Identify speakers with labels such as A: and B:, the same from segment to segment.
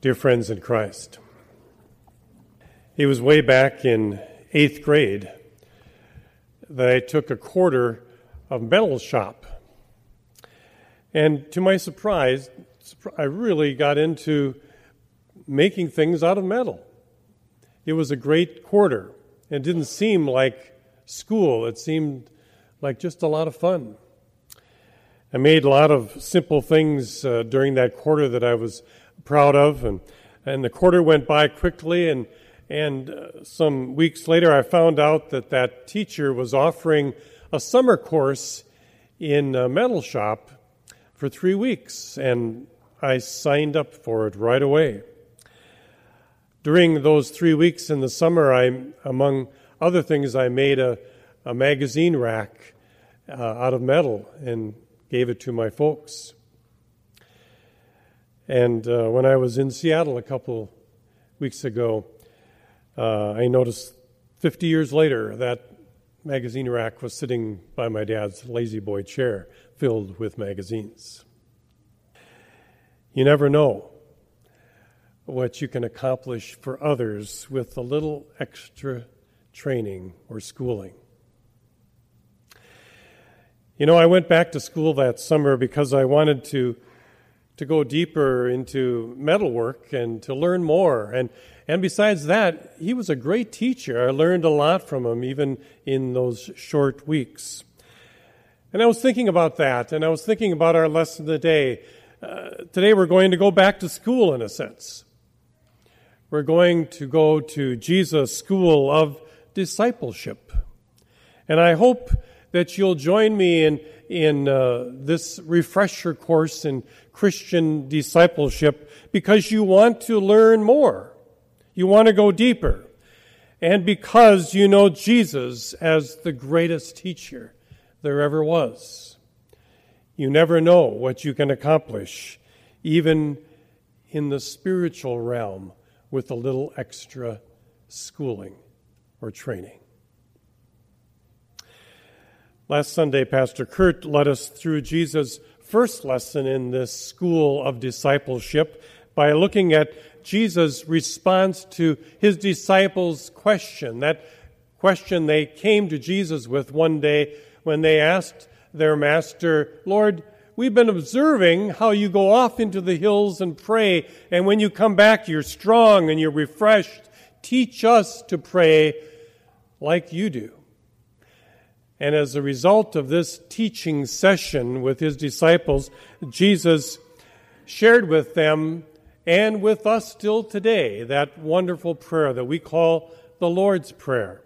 A: dear friends in Christ. It was way back in eighth grade that I took a quarter of metal shop. And to my surprise, I really got into making things out of metal. It was a great quarter. It didn't seem like school, it seemed like just a lot of fun. I made a lot of simple things uh, during that quarter that I was proud of, and, and the quarter went by quickly. And, and uh, some weeks later, I found out that that teacher was offering a summer course in a metal shop for three weeks, and I signed up for it right away. During those three weeks in the summer, I, among other things, I made a, a magazine rack uh, out of metal and gave it to my folks. And uh, when I was in Seattle a couple weeks ago, uh, I noticed 50 years later that magazine rack was sitting by my dad's La-Z-Boy chair filled with magazines. You never know what you can accomplish for others with a little extra training or schooling. You know, I went back to school that summer because I wanted to to go deeper into metalwork and to learn more. And and besides that, he was a great teacher. I learned a lot from him even in those short weeks. And I was thinking about that, and I was thinking about our lesson today. Uh, today we're going to go back to school in a sense. We're going to go to Jesus' school of discipleship. And I hope that you'll join me in, in uh, this refresher course in Christian discipleship because you want to learn more. You want to go deeper. And because you know Jesus as the greatest teacher there ever was. You never know what you can accomplish, even in the spiritual realm, with a little extra schooling or training. Last Sunday, Pastor Kurt led us through Jesus' first lesson in this school of discipleship by looking at Jesus' response to his disciples' question. That question they came to Jesus with one day when they asked their master, Lord, we've been observing how you go off into the hills and pray, and when you come back, you're strong and you're refreshed. Teach us to pray like you do. And as a result of this teaching session with his disciples, Jesus shared with them and with us still today that wonderful prayer that we call the Lord's Prayer.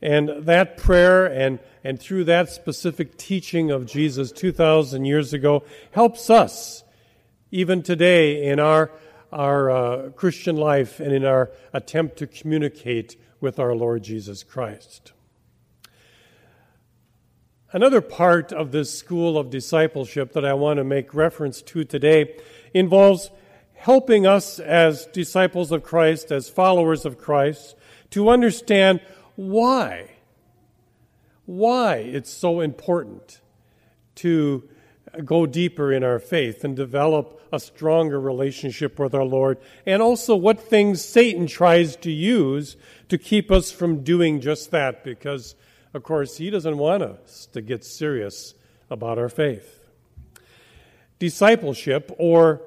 A: And that prayer, and, and through that specific teaching of Jesus 2,000 years ago, helps us even today in our, our uh, Christian life and in our attempt to communicate with our Lord Jesus Christ. Another part of this school of discipleship that I want to make reference to today involves helping us as disciples of Christ, as followers of Christ, to understand why. Why it's so important to go deeper in our faith and develop a stronger relationship with our Lord, and also what things Satan tries to use to keep us from doing just that, because of course, he doesn't want us to get serious about our faith. Discipleship, or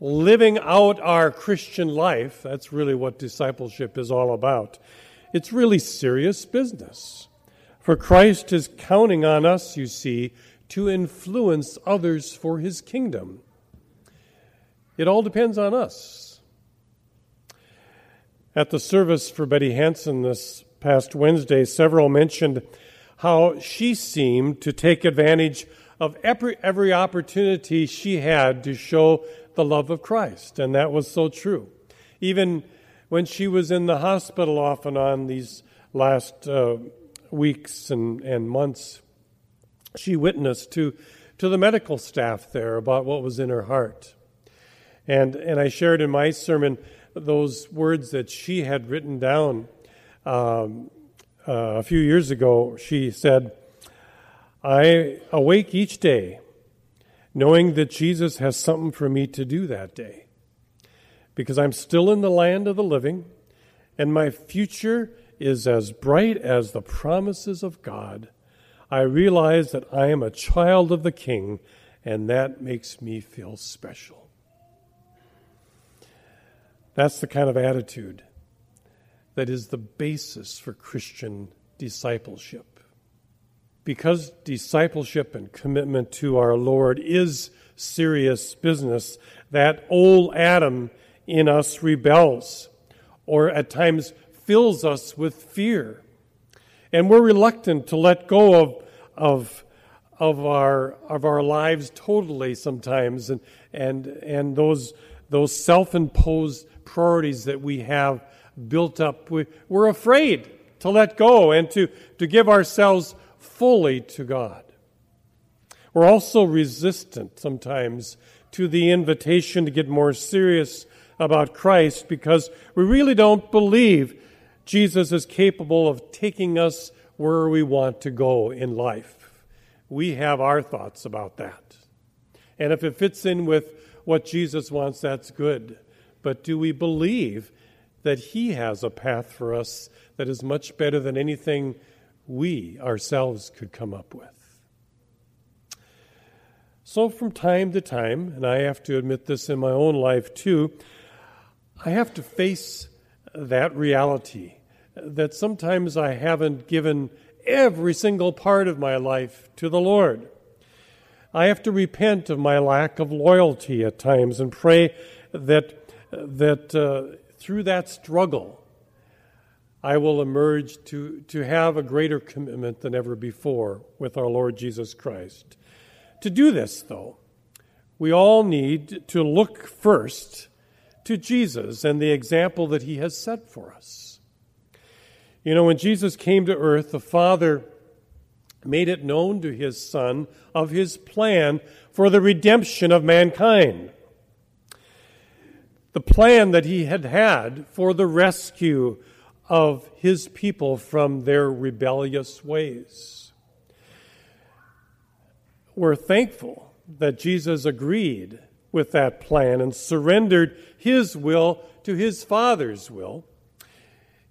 A: living out our Christian life, that's really what discipleship is all about. It's really serious business. For Christ is counting on us, you see, to influence others for his kingdom. It all depends on us. At the service for Betty Hanson this past Wednesday, several mentioned how she seemed to take advantage of every, every opportunity she had to show the love of Christ. And that was so true. Even when she was in the hospital off and on these last uh, weeks and, and months, she witnessed to, to the medical staff there about what was in her heart. And, and I shared in my sermon those words that she had written down um, uh, a few years ago, she said, I awake each day knowing that Jesus has something for me to do that day. because I'm still in the land of the living, and my future is as bright as the promises of God. I realize that I am a child of the King, and that makes me feel special. That's the kind of attitude that is the basis for Christian discipleship. Because discipleship and commitment to our Lord is serious business, that old Adam in us rebels or at times fills us with fear. And we're reluctant to let go of, of, of, our, of our lives totally sometimes and, and, and those, those self imposed priorities that we have built up. We, we're afraid to let go and to, to give ourselves fully to God. We're also resistant sometimes to the invitation to get more serious about Christ because we really don't believe Jesus is capable of taking us where we want to go in life. We have our thoughts about that. And if it fits in with what Jesus wants, that's good. But do we believe that He has a path for us that is much better than anything we ourselves could come up with? So, from time to time, and I have to admit this in my own life too, I have to face that reality that sometimes I haven't given every single part of my life to the Lord. I have to repent of my lack of loyalty at times and pray that, that uh, through that struggle, I will emerge to, to have a greater commitment than ever before with our Lord Jesus Christ. To do this, though, we all need to look first to Jesus and the example that he has set for us. You know, when Jesus came to earth, the Father made it known to his Son of his plan for the redemption of mankind. The plan that he had had for the rescue of his people from their rebellious ways. We're thankful that Jesus agreed with that plan and surrendered his will to his Father's will.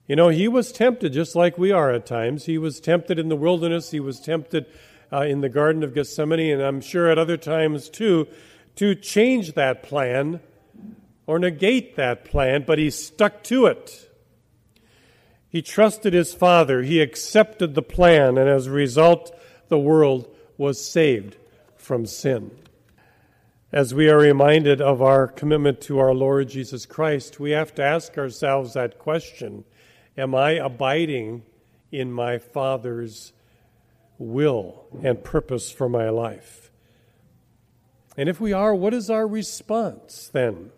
A: You know, he was tempted just like we are at times. He was tempted in the wilderness, he was tempted uh, in the Garden of Gethsemane, and I'm sure at other times too, to change that plan or negate that plan, but he stuck to it. He trusted his Father, he accepted the plan, and as a result, the world was saved from sin. As we are reminded of our commitment to our Lord Jesus Christ, we have to ask ourselves that question Am I abiding in my Father's will and purpose for my life? And if we are, what is our response then?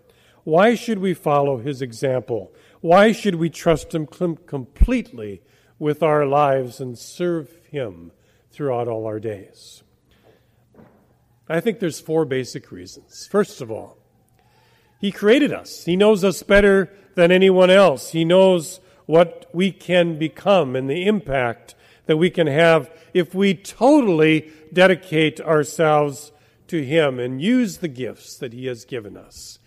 A: Why should we follow his example? Why should we trust him completely with our lives and serve him throughout all our days? I think there's four basic reasons. First of all, He created us. He knows us better than anyone else. He knows what we can become and the impact that we can have if we totally dedicate ourselves to Him and use the gifts that He has given us.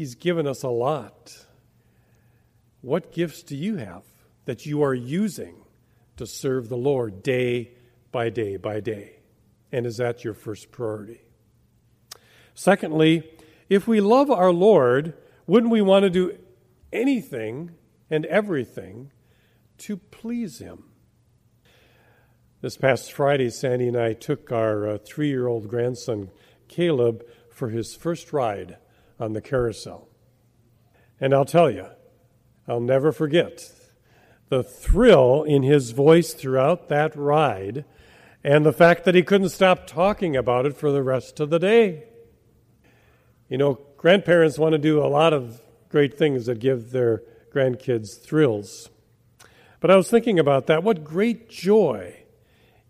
A: He's given us a lot. What gifts do you have that you are using to serve the Lord day by day by day? And is that your first priority? Secondly, if we love our Lord, wouldn't we want to do anything and everything to please Him? This past Friday, Sandy and I took our uh, three year old grandson, Caleb, for his first ride on the carousel. And I'll tell you, I'll never forget the thrill in his voice throughout that ride and the fact that he couldn't stop talking about it for the rest of the day. You know, grandparents want to do a lot of great things that give their grandkids thrills. But I was thinking about that. What great joy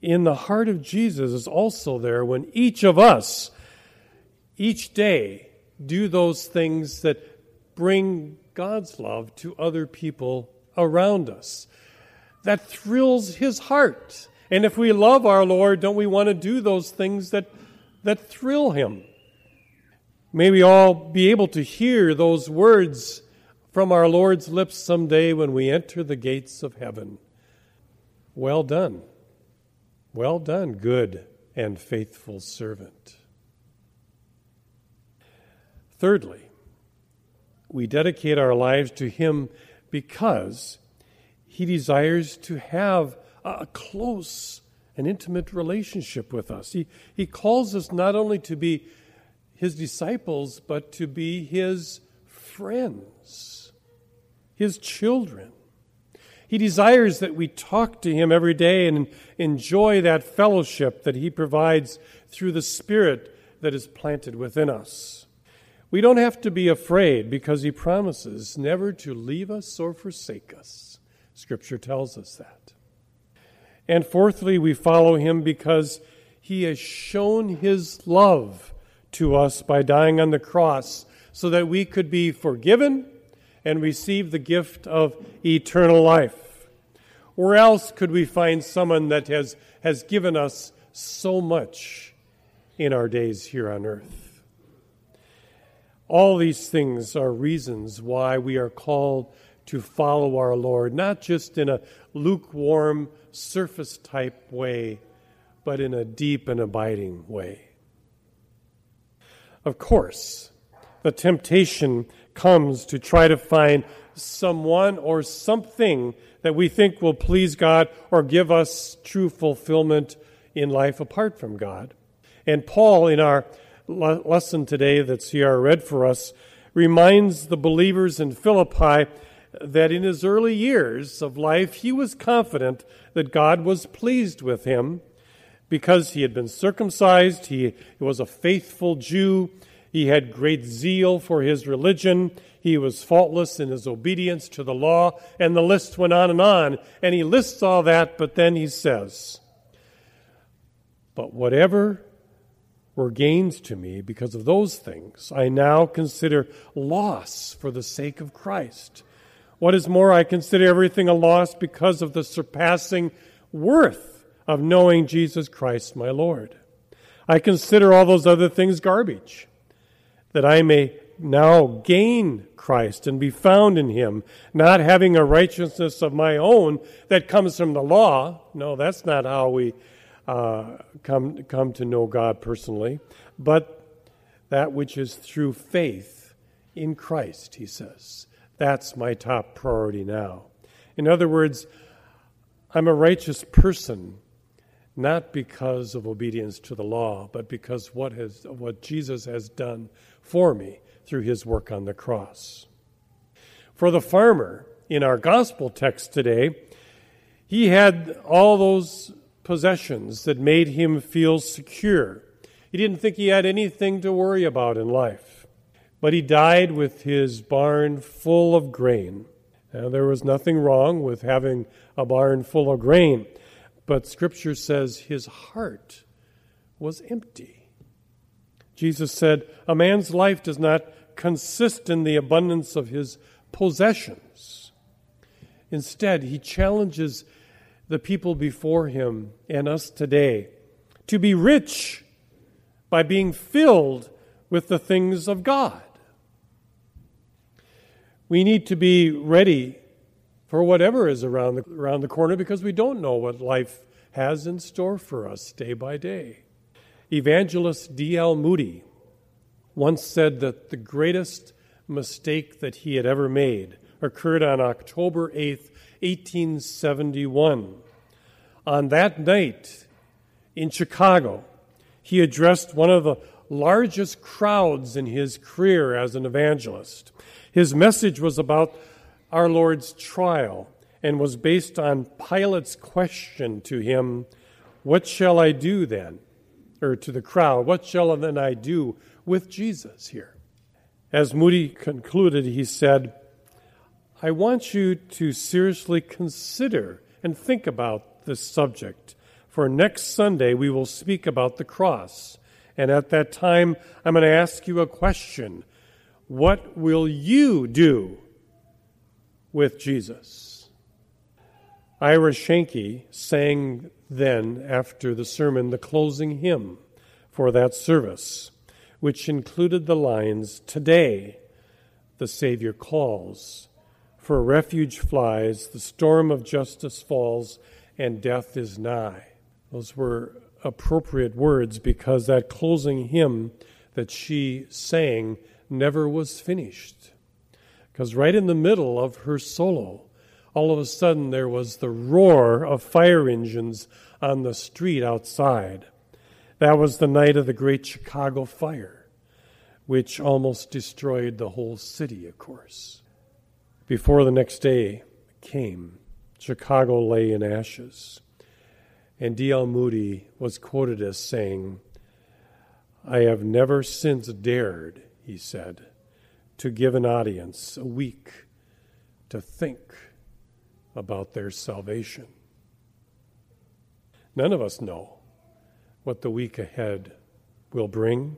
A: in the heart of Jesus is also there when each of us, each day, do those things that bring God's love to other people around us. That thrills his heart. And if we love our Lord, don't we want to do those things that, that thrill him? May we all be able to hear those words from our Lord's lips someday when we enter the gates of heaven. Well done. Well done, good and faithful servant. Thirdly, we dedicate our lives to Him because He desires to have a close and intimate relationship with us. He, he calls us not only to be His disciples, but to be His friends, His children. He desires that we talk to Him every day and enjoy that fellowship that He provides through the Spirit that is planted within us. We don't have to be afraid because He promises never to leave us or forsake us. Scripture tells us that. And fourthly, we follow Him because He has shown His love to us by dying on the cross so that we could be forgiven and receive the gift of eternal life. Where else could we find someone that has, has given us so much in our days here on earth? All these things are reasons why we are called to follow our Lord, not just in a lukewarm, surface type way, but in a deep and abiding way. Of course, the temptation comes to try to find someone or something that we think will please God or give us true fulfillment in life apart from God. And Paul, in our lesson today that CR read for us, reminds the believers in Philippi that in his early years of life, he was confident that God was pleased with him because he had been circumcised, he was a faithful Jew, he had great zeal for his religion. He was faultless in his obedience to the law. And the list went on and on. And he lists all that, but then he says, But whatever were gains to me because of those things, I now consider loss for the sake of Christ. What is more, I consider everything a loss because of the surpassing worth of knowing Jesus Christ, my Lord. I consider all those other things garbage that I may now gain Christ and be found in him, not having a righteousness of my own that comes from the law. No, that's not how we uh, come, come to know God personally, but that which is through faith in Christ, he says. That's my top priority now. In other words, I'm a righteous person not because of obedience to the law, but because what has what Jesus has done for me through his work on the cross. For the farmer in our gospel text today, he had all those possessions that made him feel secure. He didn't think he had anything to worry about in life. But he died with his barn full of grain. Now, there was nothing wrong with having a barn full of grain, but Scripture says his heart was empty. Jesus said, A man's life does not consist in the abundance of his possessions. Instead, he challenges the people before him and us today to be rich by being filled with the things of God. We need to be ready for whatever is around the, around the corner because we don't know what life has in store for us day by day. Evangelist D.L. Moody once said that the greatest mistake that he had ever made occurred on October 8th, 1871. On that night in Chicago, he addressed one of the largest crowds in his career as an evangelist. His message was about our Lord's trial and was based on Pilate's question to him, What shall I do then? Or to the crowd, What shall then I do with Jesus here? As Moody concluded, he said, I want you to seriously consider and think about this subject. For next Sunday, we will speak about the cross. And at that time, I'm going to ask you a question What will you do with Jesus. Ira Sankey sang then, after the sermon, the closing hymn for that service, which included the lines Today, the Savior calls, for refuge flies, the storm of justice falls, and death is nigh. Those were appropriate words because that closing hymn that she sang never was finished. Because right in the middle of her solo, all of a sudden there was the roar of fire engines on the street outside. That was the night of the great Chicago fire, which almost destroyed the whole city, of course. Before the next day came, Chicago lay in ashes. And D.L. Moody was quoted as saying, I have never since dared, he said, to give an audience a week to think about their salvation. None of us know what the week ahead will bring.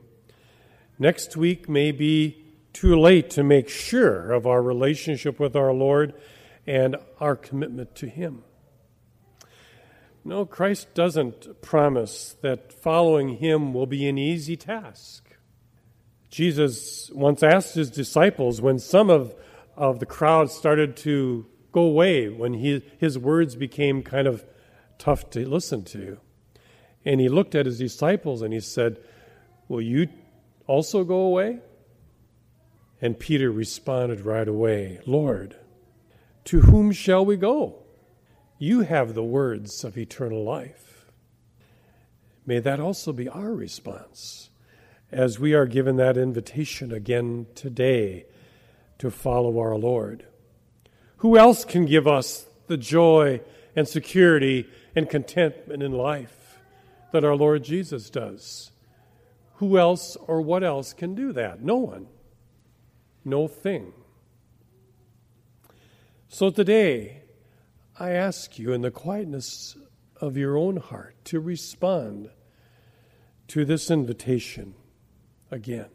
A: Next week may be too late to make sure of our relationship with our Lord and our commitment to Him. No, Christ doesn't promise that following Him will be an easy task. Jesus once asked His disciples when some of, of the crowd started to go away, when he, His words became kind of tough to listen to. And He looked at His disciples and He said, Will you also go away? And Peter responded right away, Lord, to whom shall we go? You have the words of eternal life. May that also be our response as we are given that invitation again today to follow our Lord. Who else can give us the joy and security and contentment in life that our Lord Jesus does? Who else or what else can do that? No one. No thing. So today, I ask you in the quietness of your own heart to respond to this invitation again.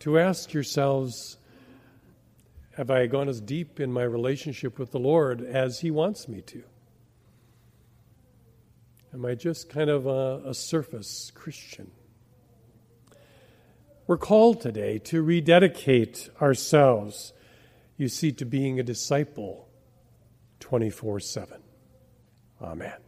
A: To ask yourselves, have I gone as deep in my relationship with the Lord as He wants me to? Am I just kind of a, a surface Christian? We're called today to rededicate ourselves you see, to being a disciple 24 7. Amen.